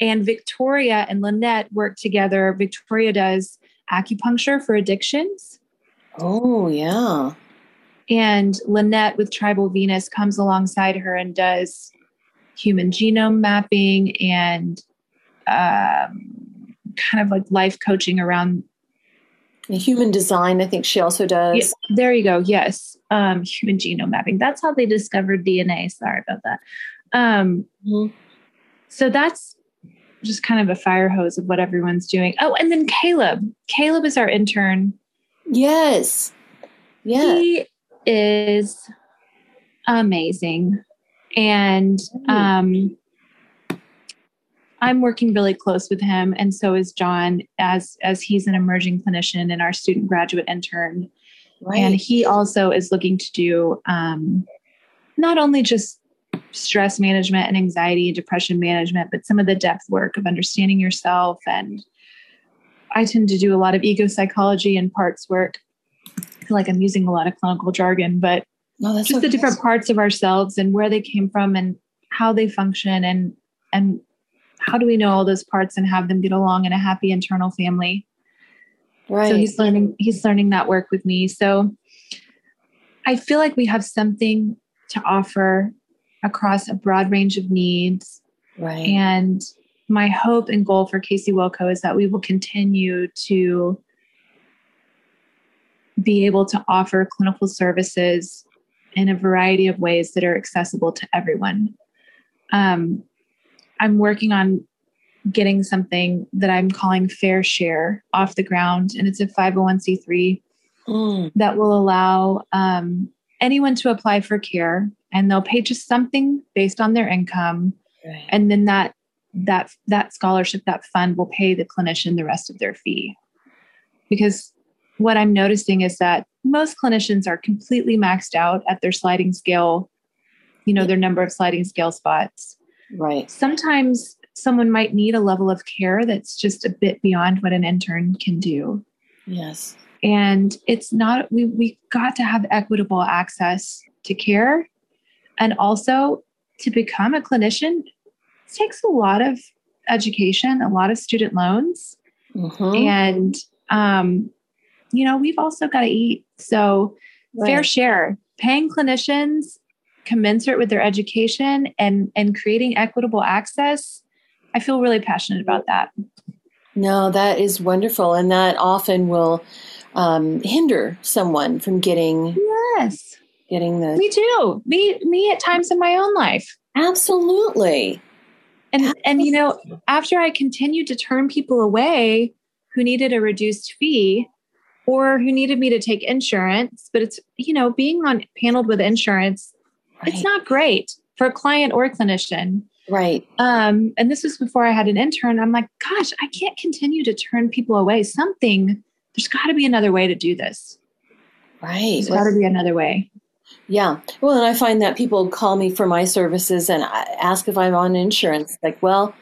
And Victoria and Lynette work together. Victoria does acupuncture for addictions. Oh, yeah. And Lynette with Tribal Venus comes alongside her and does human genome mapping and um, kind of like life coaching around human design. I think she also does. Yeah, there you go. Yes. Um, human genome mapping. That's how they discovered DNA. Sorry about that. Um, mm-hmm. So that's just kind of a fire hose of what everyone's doing. Oh, and then Caleb. Caleb is our intern. Yes. Yeah. He is amazing. And um I'm working really close with him and so is John as as he's an emerging clinician and our student graduate intern. Right. And he also is looking to do um not only just stress management and anxiety and depression management, but some of the depth work of understanding yourself. And I tend to do a lot of ego psychology and parts work. I feel like I'm using a lot of clinical jargon, but no, just okay. the different parts of ourselves and where they came from and how they function and and how do we know all those parts and have them get along in a happy internal family. Right. So he's learning he's learning that work with me. So I feel like we have something to offer across a broad range of needs. Right. And my hope and goal for Casey Wilco is that we will continue to be able to offer clinical services in a variety of ways that are accessible to everyone. Um, I'm working on getting something that I'm calling Fair Share off the ground, and it's a 501c3 mm. that will allow um, anyone to apply for care and they'll pay just something based on their income right. and then that that that scholarship that fund will pay the clinician the rest of their fee because what i'm noticing is that most clinicians are completely maxed out at their sliding scale you know their number of sliding scale spots right sometimes someone might need a level of care that's just a bit beyond what an intern can do yes and it's not we we got to have equitable access to care and also to become a clinician takes a lot of education, a lot of student loans. Mm-hmm. And, um, you know, we've also got to eat. So, right. fair share, paying clinicians commensurate with their education and, and creating equitable access. I feel really passionate about that. No, that is wonderful. And that often will um, hinder someone from getting yes getting the me too me me at times in my own life absolutely and absolutely. and you know after i continued to turn people away who needed a reduced fee or who needed me to take insurance but it's you know being on paneled with insurance right. it's not great for a client or a clinician right um and this was before i had an intern i'm like gosh i can't continue to turn people away something there's got to be another way to do this right there's got to be another way yeah. Well, and I find that people call me for my services and ask if I'm on insurance. Like, well,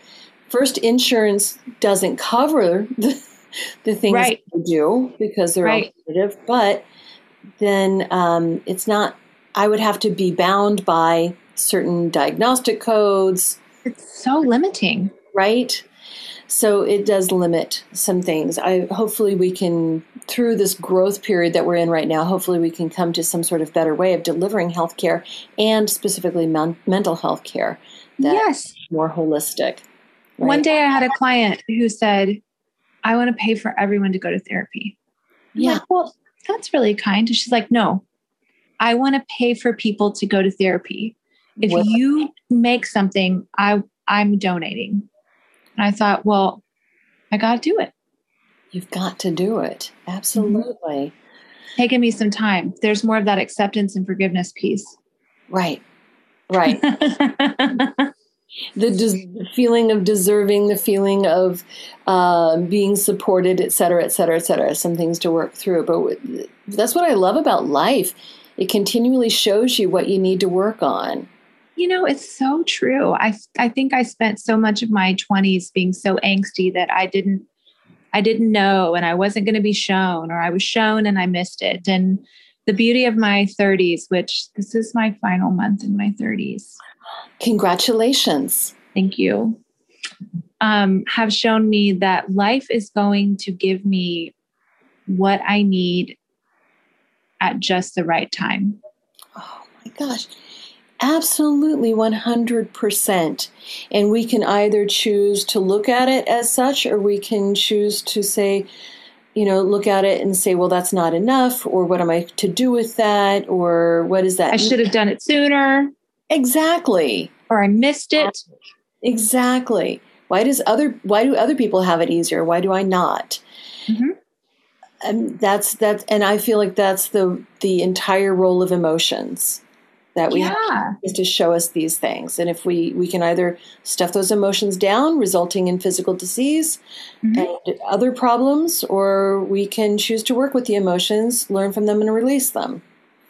first, insurance doesn't cover *laughs* the, the things right. you do because they're right. alternative, but then um, it's not, I would have to be bound by certain diagnostic codes. It's so limiting. Right. So it does limit some things. I hopefully we can through this growth period that we're in right now, hopefully we can come to some sort of better way of delivering healthcare and specifically men- mental health care. yes, more holistic. Right? One day I had a client who said, "I want to pay for everyone to go to therapy." I'm yeah. Like, well, that's really kind. And she's like, "No, I want to pay for people to go to therapy. If well, you make something, I I'm donating." And I thought, well, I got to do it. You've got to do it. Absolutely. Mm-hmm. Taking me some time. There's more of that acceptance and forgiveness piece. Right. Right. *laughs* the, des- feeling of deserving, the feeling of uh, being supported, et cetera, et cetera, et cetera. Some things to work through. But that's what I love about life. It continually shows you what you need to work on. You know, it's so true. I I think I spent so much of my 20s being so angsty that I didn't I didn't know and I wasn't going to be shown or I was shown and I missed it. And the beauty of my 30s, which this is my final month in my 30s. Congratulations. Thank you. Um, have shown me that life is going to give me what I need at just the right time. Oh my gosh. Absolutely 100%. And we can either choose to look at it as such, or we can choose to say, you know, look at it and say, well, that's not enough, or what am I to do with that, or what is that? I should have done it sooner. Exactly. Or I missed it. Exactly. Why does other why do other people have it easier? Why do I not? Mm-hmm. And that's that's and I feel like that's the the entire role of emotions that we yeah. have is to show us these things and if we we can either stuff those emotions down resulting in physical disease mm-hmm. and other problems or we can choose to work with the emotions learn from them and release them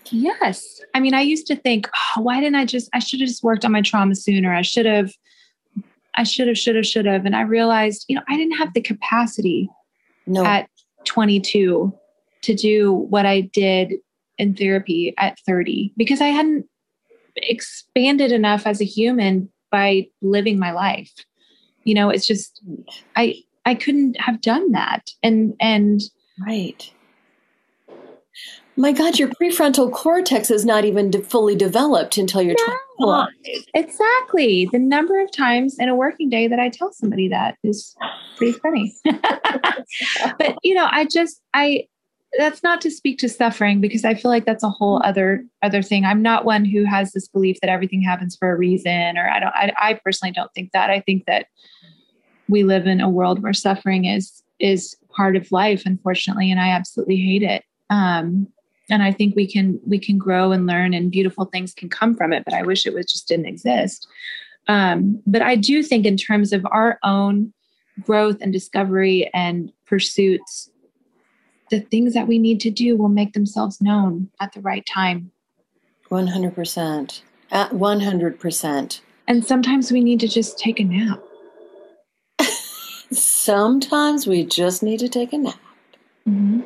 yes i mean i used to think oh, why didn't i just i should have just worked on my trauma sooner i should have i should have should have should have and i realized you know i didn't have the capacity no. at 22 to do what i did in therapy at 30 because I hadn't expanded enough as a human by living my life. You know, it's just I I couldn't have done that. And and right. My God, your prefrontal cortex is not even de- fully developed until you're no, 21. Exactly. The number of times in a working day that I tell somebody that is pretty funny. *laughs* but you know, I just I that's not to speak to suffering because I feel like that's a whole other other thing. I'm not one who has this belief that everything happens for a reason, or I don't. I, I personally don't think that. I think that we live in a world where suffering is is part of life, unfortunately, and I absolutely hate it. Um, and I think we can we can grow and learn, and beautiful things can come from it. But I wish it was just didn't exist. Um, but I do think, in terms of our own growth and discovery and pursuits the things that we need to do will make themselves known at the right time. 100%. At 100%. And sometimes we need to just take a nap. *laughs* sometimes we just need to take a nap. Mm-hmm.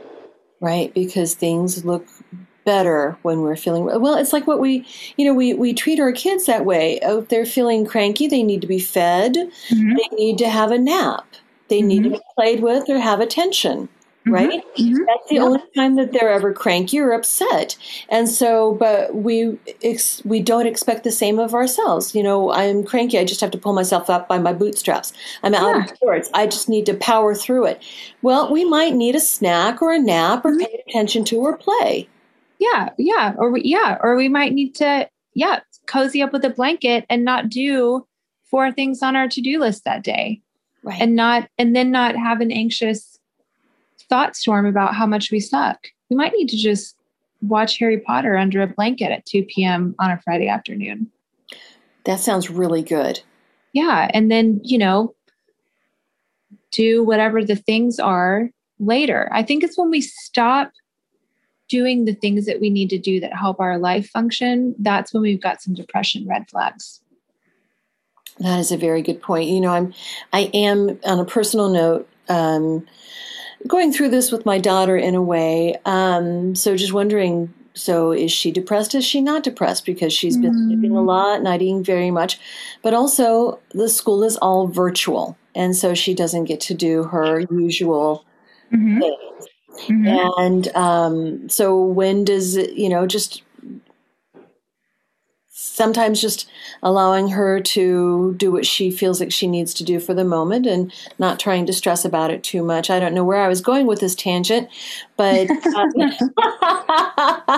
Right? Because things look better when we're feeling well it's like what we you know we we treat our kids that way oh, if they're feeling cranky they need to be fed mm-hmm. they need to have a nap they mm-hmm. need to be played with or have attention mm-hmm. Right? Mm-hmm. That's the only time that they're ever cranky or upset. And so, but we ex- we don't expect the same of ourselves. You know, I'm cranky. I just have to pull myself up by my bootstraps. I'm out yeah. of sorts. I just need to power through it. Well, we might need a snack or a nap or mm-hmm. pay attention to or play. Yeah, yeah, or we, yeah, or we might need to yeah cozy up with a blanket and not do four things on our to-do list that day. Right. And not and then not have an anxious thought storm about how much we suck. We might need to just watch Harry Potter under a blanket at 2 p.m. on a Friday afternoon. That sounds really good. Yeah. And then, you know, do whatever the things are later. I think it's when we stop doing the things that we need to do that help our life function, that's when we've got some depression red flags. That is a very good point. You know, I'm I am on a personal note um, going through this with my daughter in a way. Um, so just wondering, so is she depressed? Is she not depressed because she's been mm. sleeping a lot, not eating very much? But also, the school is all virtual, and so she doesn't get to do her usual mm-hmm. things. Mm-hmm. And um, so, when does it, you know, just sometimes just allowing her to do what she feels like she needs to do for the moment and not trying to stress about it too much. I don't know where I was going with this tangent, but uh,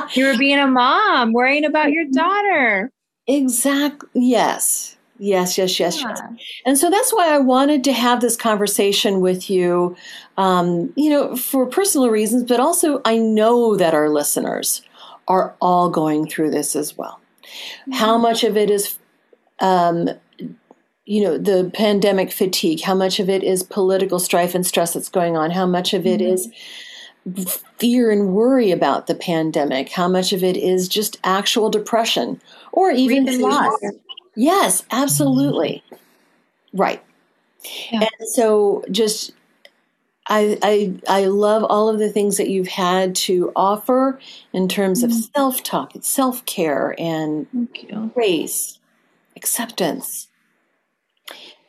*laughs* you were being a mom, worrying about your daughter. Exactly. Yes. Yes, yes, yes, yeah. yes. And so that's why I wanted to have this conversation with you, um, you know, for personal reasons, but also I know that our listeners are all going through this as well. How mm-hmm. much of it is, um, you know, the pandemic fatigue? How much of it is political strife and stress that's going on? How much of it mm-hmm. is fear and worry about the pandemic? How much of it is just actual depression or even loss? Yes, absolutely. Mm-hmm. Right. Yeah. And so just I, I I love all of the things that you've had to offer in terms mm-hmm. of self talk, self care, and grace, acceptance.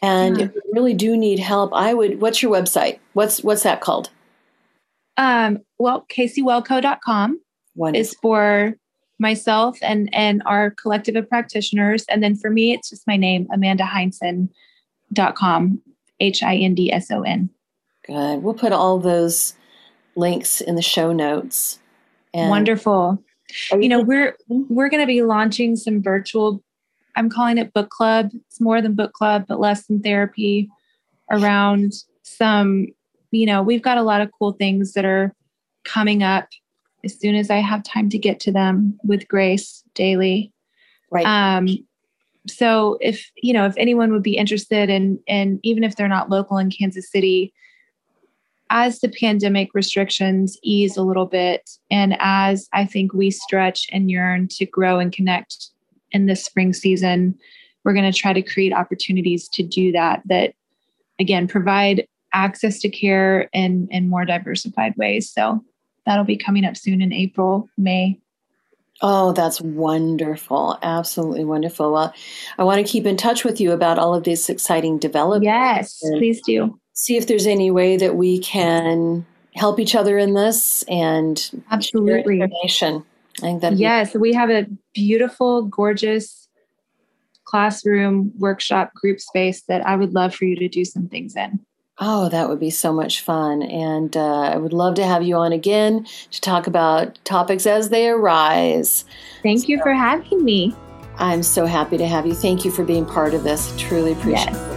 And yeah. if you really do need help, I would. What's your website? What's what's that called? Um, well, caseywellco.com Wonderful. is for myself and and our collective of practitioners, and then for me, it's just my name, AmandaHindson.com, H I N D S O N. Good. We'll put all those links in the show notes. And Wonderful. You, you know, we're *laughs* we're going to be launching some virtual I'm calling it book club. It's more than book club, but less than therapy around some, you know, we've got a lot of cool things that are coming up as soon as I have time to get to them with Grace daily. Right. Um, so if you know if anyone would be interested in and even if they're not local in Kansas City, as the pandemic restrictions ease a little bit, and as I think we stretch and yearn to grow and connect in this spring season, we're going to try to create opportunities to do that, that again, provide access to care in, in more diversified ways. So that'll be coming up soon in April, May. Oh, that's wonderful. Absolutely wonderful. Well, I want to keep in touch with you about all of these exciting developments. Yes, please do see if there's any way that we can help each other in this and absolutely information. I think that yes, be- we have a beautiful, gorgeous classroom workshop group space that I would love for you to do some things in. Oh, that would be so much fun. And uh, I would love to have you on again to talk about topics as they arise. Thank so, you for having me. I'm so happy to have you. Thank you for being part of this. Truly appreciate yes. it.